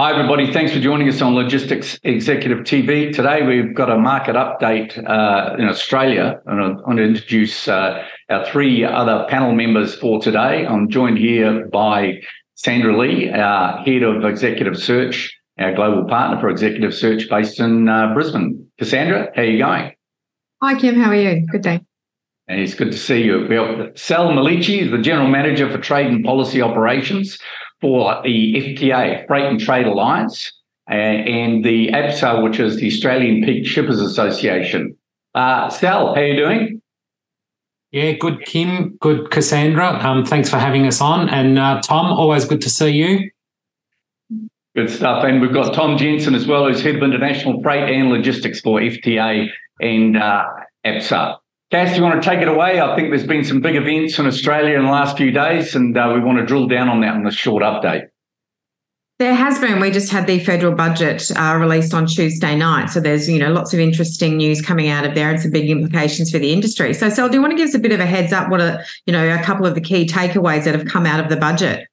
Hi, everybody. Thanks for joining us on Logistics Executive TV. Today, we've got a market update uh, in Australia, and I want to introduce uh, our three other panel members for today. I'm joined here by Sandra Lee, our Head of Executive Search, our global partner for Executive Search based in uh, Brisbane. Cassandra, how are you going? Hi, Kim. How are you? Good day. And it's good to see you. Well, Sal Milici is the General Manager for Trade and Policy Operations for the FTA, Freight and Trade Alliance, and the APSA, which is the Australian Peak Shippers Association. Uh, Sal, how are you doing? Yeah, good, Kim. Good, Cassandra. Um, thanks for having us on. And uh, Tom, always good to see you. Good stuff. And we've got Tom Jensen as well, who's Head of International Freight and Logistics for FTA and uh, APSA. Cass, you want to take it away? I think there's been some big events in Australia in the last few days, and uh, we want to drill down on that in a short update. There has been. We just had the federal budget uh, released on Tuesday night, so there's you know lots of interesting news coming out of there and some big implications for the industry. So, Sal, do you want to give us a bit of a heads up? What are you know a couple of the key takeaways that have come out of the budget?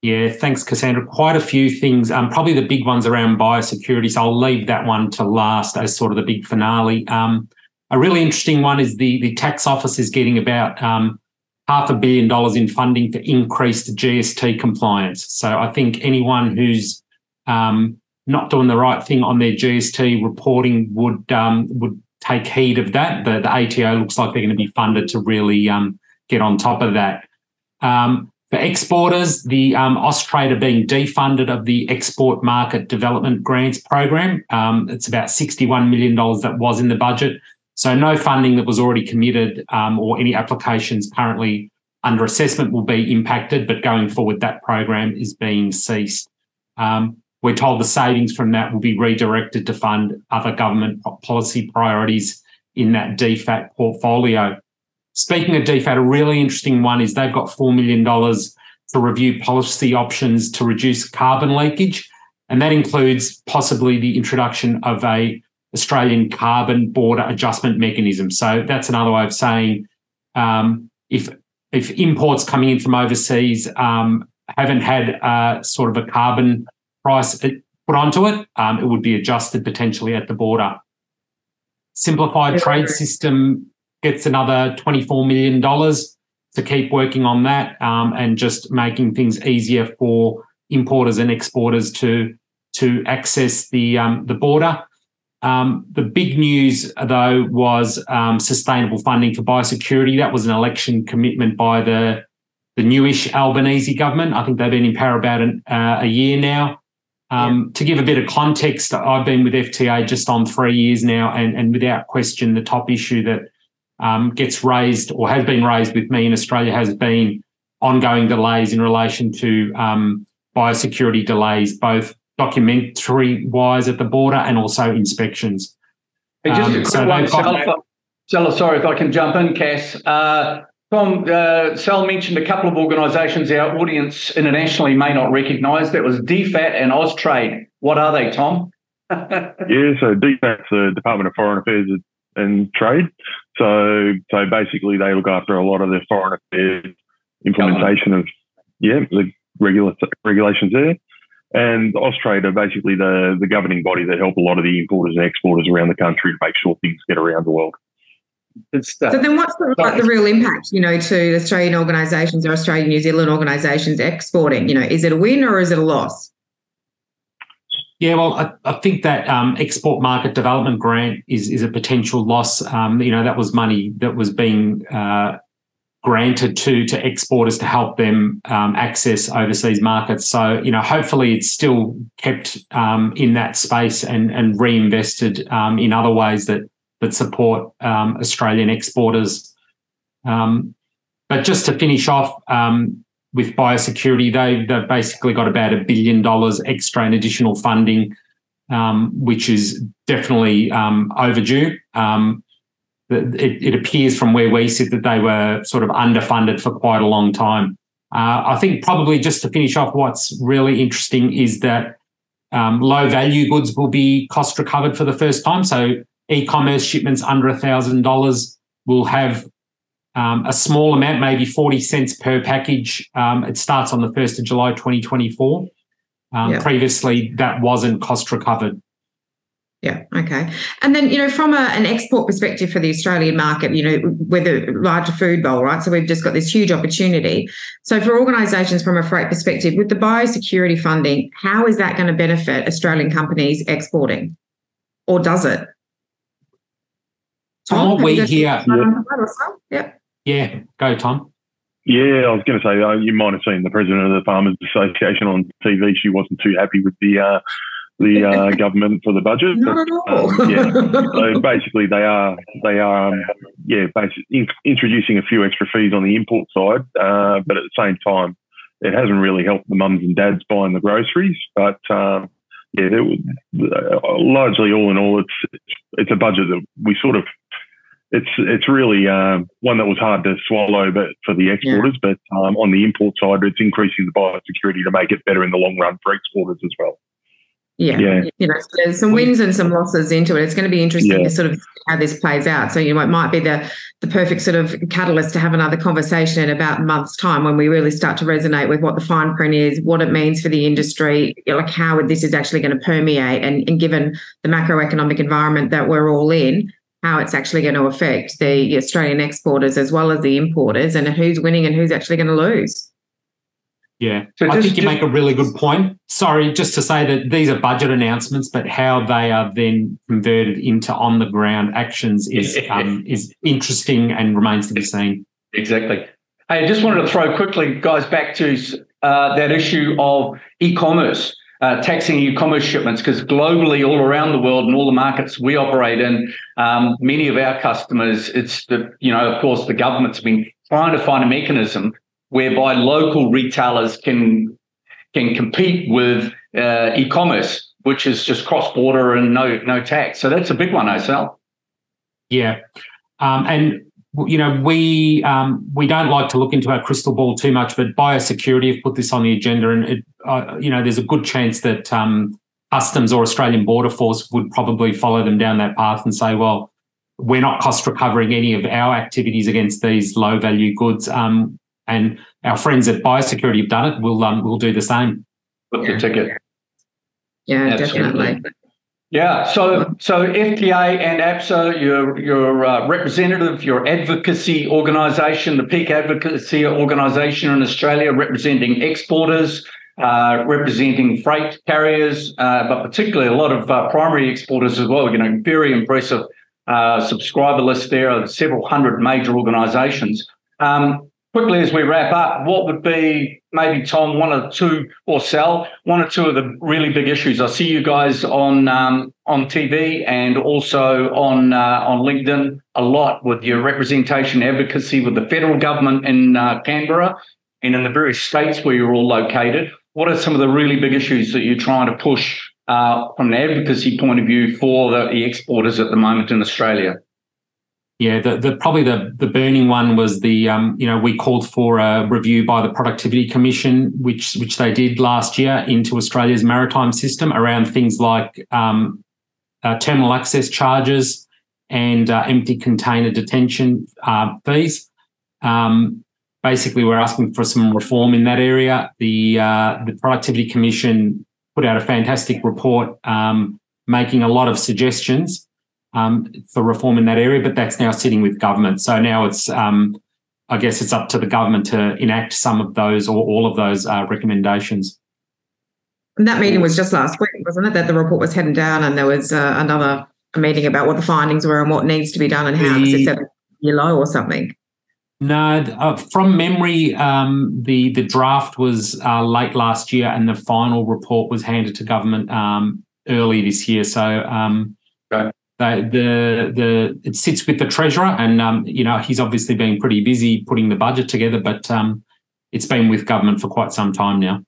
Yeah, thanks, Cassandra. Quite a few things. Um, probably the big ones around biosecurity. So I'll leave that one to last as sort of the big finale. Um, a really interesting one is the the tax office is getting about um, half a billion dollars in funding to increase the GST compliance. So I think anyone who's um, not doing the right thing on their GST reporting would um, would take heed of that. The, the ATO looks like they're going to be funded to really um, get on top of that. Um, for exporters, the um, Austrade are being defunded of the Export Market Development Grants Program. It's about $61 million that was in the budget. So no funding that was already committed um, or any applications currently under assessment will be impacted, but going forward, that program is being ceased. Um, we're told the savings from that will be redirected to fund other government policy priorities in that DFAT portfolio. Speaking of DFAT, a really interesting one is they've got $4 million to review policy options to reduce carbon leakage. And that includes possibly the introduction of a Australian carbon border adjustment mechanism. So that's another way of saying um, if if imports coming in from overseas um, haven't had uh, sort of a carbon price put onto it, um, it would be adjusted potentially at the border. Simplified trade system gets another $24 million to keep working on that um, and just making things easier for importers and exporters to to access the um, the border. Um, the big news, though, was um, sustainable funding for biosecurity. That was an election commitment by the the newish Albanese government. I think they've been in power about an, uh, a year now. Um, yeah. To give a bit of context, I've been with FTA just on three years now, and, and without question, the top issue that um, gets raised or has been raised with me in Australia has been ongoing delays in relation to um, biosecurity delays, both documentary wise at the border and also inspections. Hey, just um, a quick so one, Sal, sorry if I can jump in, Cass. Uh, Tom, uh, Sal mentioned a couple of organisations our audience internationally may not recognise. That was DFAT and Austrade. What are they, Tom? yeah, so DFAT's the Department of Foreign Affairs and Trade. So, so basically, they look after a lot of the foreign affairs implementation of yeah the regula- regulations there. And Austrade are basically the, the governing body that help a lot of the importers and exporters around the country to make sure things get around the world. So then what's the, like the real impact, you know, to Australian organisations or Australian New Zealand organisations exporting? You know, is it a win or is it a loss? Yeah, well, I, I think that um, export market development grant is is a potential loss. Um, you know, that was money that was being uh, granted to to exporters to help them um, access overseas markets. So you know, hopefully, it's still kept um, in that space and and reinvested um, in other ways that that support um, Australian exporters. Um, but just to finish off um, with biosecurity, they've, they've basically got about a billion dollars extra in additional funding, which is definitely overdue. Um, it, it, appears from where we sit that they were sort of underfunded for quite a long time. Uh, I think probably just to finish off, what's really interesting is that um, low value goods will be cost recovered for the first time. So e-commerce shipments under thousand dollars will have um, a small amount, maybe 40 cents per package. Um, it starts on the 1st of July 2024. Um, Yeah. Previously, that wasn't cost recovered. Yeah. Okay. And then, you know, from a, an export perspective for the Australian market, you know, with a larger food bowl, right? So we've just got this huge opportunity. So for organisations from a freight perspective, with the biosecurity funding, how is that going to benefit Australian companies exporting, or does it? From what we you got- hear, Yeah. yeah, go Tom. Yeah, I was going to say uh, you might have seen the president of the Farmers Association on TV. She wasn't too happy with the uh, the uh, government for the budget. Not at all. um, yeah. So basically, they are they are um, yeah basically in, introducing a few extra fees on the import side, uh, but at the same time, it hasn't really helped the mums and dads buying the groceries. But um, yeah, uh, largely all in all, it's it's a budget that we sort of it's it's really um, one that was hard to swallow, but for the exporters. But um, on the import side, it's increasing the biosecurity to make it better in the long run for exporters as well. Yeah. Yeah. You know, there's some wins and some losses into it. It's going to be interesting Yeah. to sort of how this plays out. So, you know, it might be the the perfect sort of catalyst to have another conversation in about a month's time when we really start to resonate with what the fine print is, what it means for the industry, like how this is actually going to permeate and, and given the macroeconomic environment that we're all in, how it's actually going to affect the Australian exporters as well as the importers and who's winning and who's actually going to lose. Yeah, So I just- think you just- make a really good point. Sorry, just to say that these are budget announcements, but how they are then converted into on the ground actions is um, is interesting and remains to be seen. Exactly. Hey, I just wanted to throw quickly, guys, back to uh, that issue of e-commerce, uh, taxing e-commerce shipments, because globally, all around the world, and all the markets we operate in, um, many of our customers, it's the you know, of course, the government's been trying to find a mechanism whereby local retailers can can compete with uh, e-commerce, which is just cross-border and no no tax. So that's a big one, Osel. Yeah, um, and you know we um, we don't like to look into our crystal ball too much, but biosecurity have put this on the agenda, and it, uh, you know there's a good chance that um, customs or Australian Border Force would probably follow them down that path and say, well, we're not cost recovering any of our activities against these low value goods, um, and our friends at Biosecurity have done it. We'll um, we'll do the same. Flip Yeah. the ticket. Yeah, Absolutely. definitely. Yeah, so so FTA and APSA, your your uh, representative, your advocacy organisation, the peak advocacy organisation in Australia, representing exporters, uh, representing freight carriers, uh, but particularly a lot of uh, primary exporters as well. You know, very impressive uh, subscriber list there of several hundred major organisations. Um, quickly as we wrap up, what would be maybe Tom one or two or Sal one or two of the really big issues? I see you guys on um, on TV and also on uh, on LinkedIn a lot with your representation advocacy with the federal government in uh, Canberra and in the various states where you're all located. What are some of the really big issues that you're trying to push uh, from an advocacy point of view for the, the exporters at the moment in Australia? Yeah, the, the probably the the burning one was the um, you know we called for a review by the Productivity Commission, which which they did last year into Australia's maritime system around things like um, uh, terminal access charges and uh, empty container detention uh, fees. Um, basically, we're asking for some reform in that area. The uh, the Productivity Commission put out a fantastic report, um, making a lot of suggestions um, for reform in that area, but that's now sitting with government. So now it's, um, I guess, it's up to the government to enact some of those or all of those uh, recommendations. And that meeting was just last week, wasn't it? That the report was heading down, and there was uh, another meeting about what the findings were and what needs to be done and how. The- It's a year low or something. No, uh, from memory, um, the the draft was uh, late last year, and the final report was handed to government um, early this year. So. Um, Okay. They- the the it sits with the treasurer, and um, you know he's obviously been pretty busy putting the budget together, but um, it's been with government for quite some time now.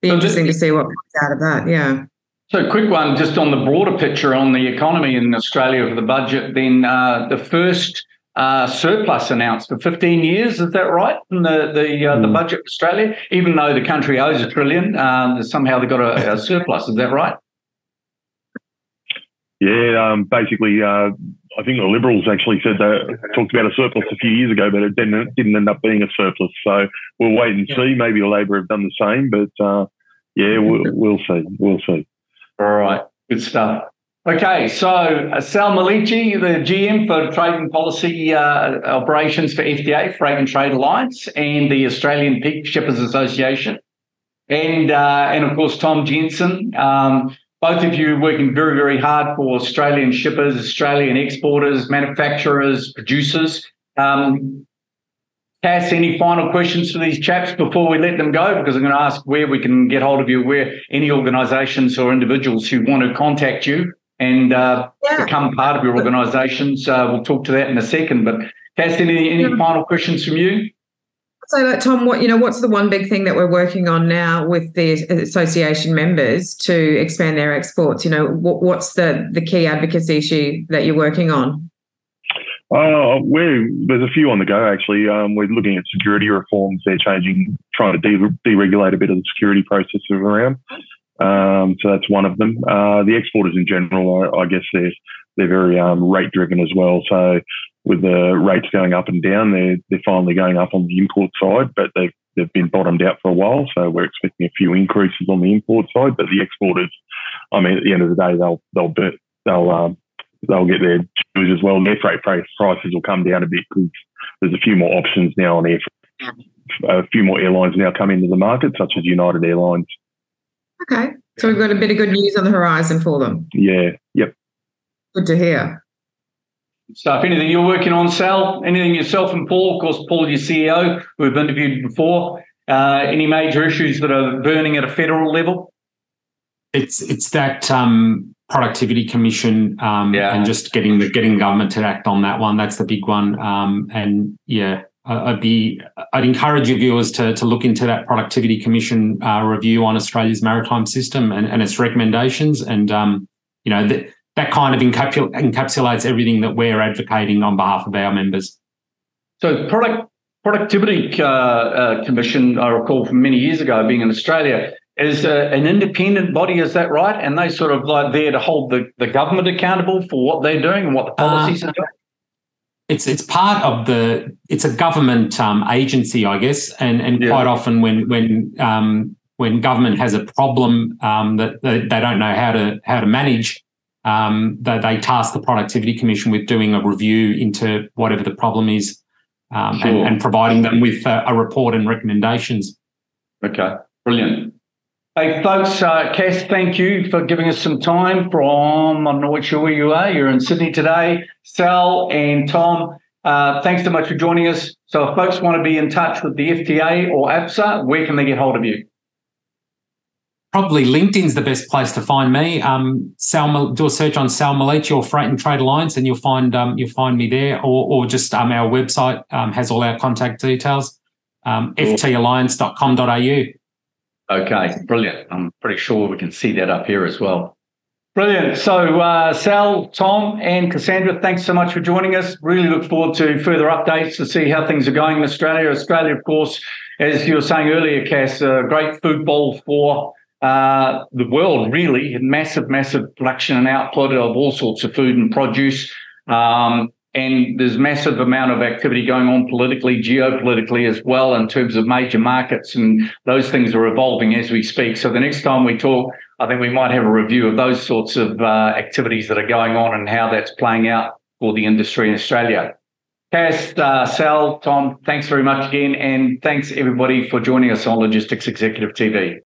Be So interesting to see what comes out of that. Yeah. So, quick one just on the broader picture on the economy in Australia for the budget. Then uh, the first uh, surplus announced for 15 years. Is that right? In the the uh, the Mm. budget for Australia, even though the country owes a trillion, um, somehow they got a, a surplus. Is that right? Yeah, um, basically, uh, I think the Liberals actually said they talked about a surplus a few years ago, but it didn't didn't end up being a surplus. So we'll wait and Yeah. see. Maybe the Labor have done the same, but uh, yeah, we'll, we'll see. We'll see. All right, good stuff. Okay, so uh, Sal Milici, the GM for Trade and Policy uh, Operations for FTA, Freight and Trade Alliance, and the Australian Peak Shippers Association, and uh, and of course Tom Jensen. Um, both of you working very, very hard for Australian shippers, Australian exporters, manufacturers, producers. Um, Cass, any final questions for these chaps before we let them go? Because I'm going to ask where we can get hold of you, where any organisations or individuals who want to contact you and uh, yeah. become part of your organisations. Uh, we'll talk to that in a second. But Cass, any, any final questions from you? So, like Tom, what you know, what's the one big thing that we're working on now with the association members to expand their exports? You know, what, what's the the key advocacy issue that you're working on? Uh, there's a few on the go actually. Um, we're looking at security reforms. They're changing, trying to de- deregulate a bit of the security processes around. Um, so that's one of them. Uh, the exporters in general, I, I guess they're they're very um, rate driven as well. So with the rates going up and down, they're they're finally going up on the import side, but they've they've been bottomed out for a while. So we're expecting a few increases on the import side, but the exporters, I mean, at the end of the day, they'll they'll they'll um, they'll get their dues as well. Their freight prices will come down a bit because there's a few more options now on air. A few more airlines now come into the market, such as United Airlines. Okay, so we've got a bit of good news on the horizon for them. Yeah. Yep. Good to hear. If anything you're working on, Sal, anything yourself and Paul, of course, Paul, your CEO, we've interviewed before, uh, any major issues that are burning at a federal level? It's it's that um, productivity commission um, yeah. and just getting the getting government to act on that one. That's the big one. Um, and yeah, I'd be I'd encourage your viewers to to look into that productivity commission uh, review on Australia's maritime system and, and its recommendations. And um, you know that that kind of encapsul- encapsulates everything that we're advocating on behalf of our members. So product productivity uh, uh, commission, I recall from many years ago, being in Australia, is a, an independent body, is that right? And they sort of like there to hold the, the government accountable for what they're doing and what the policies uh, are doing? It's it's part of the it's a government um, agency, I guess, and and yeah. quite often when when um, when government has a problem um, that, they don't know how to how to manage, um, they, they, task the productivity commission with doing a review into whatever the problem is, um, sure. and, and, providing them with a, a report and recommendations. Okay, brilliant. Hey, folks, uh, Cass, thank you for giving us some time from, I'm not sure where you are, you're in Sydney today. Sal and Tom, uh, thanks so much for joining us. So if folks want to be in touch with the FTA or APSA, where can they get hold of you? Probably LinkedIn's the best place to find me. Um, Sal, do a search on Sal Milici or Freight and Trade Alliance, and you'll find um, you'll find me there. Or, or just um, our website um, has all our contact details. Um, ftalliance.com.au. Okay, brilliant. I'm pretty sure we can see that up here as well. Brilliant. So, uh, Sal, Tom, and Cassandra, thanks so much for joining us. Really look forward to further updates to see how things are going in Australia. Australia, of course, as you were saying earlier, Cass, a great food bowl for uh, the world, really. Massive, massive production and output of all sorts of food and produce. Um, and there's massive amount of activity going on politically, geopolitically as well, in terms of major markets, and those things are evolving as we speak. So the next time we talk, I think we might have a review of those sorts of uh, activities that are going on and how that's playing out for the industry in Australia. Cass, uh, Sal, Tom, thanks very much again, and thanks everybody for joining us on Logistics Executive TV.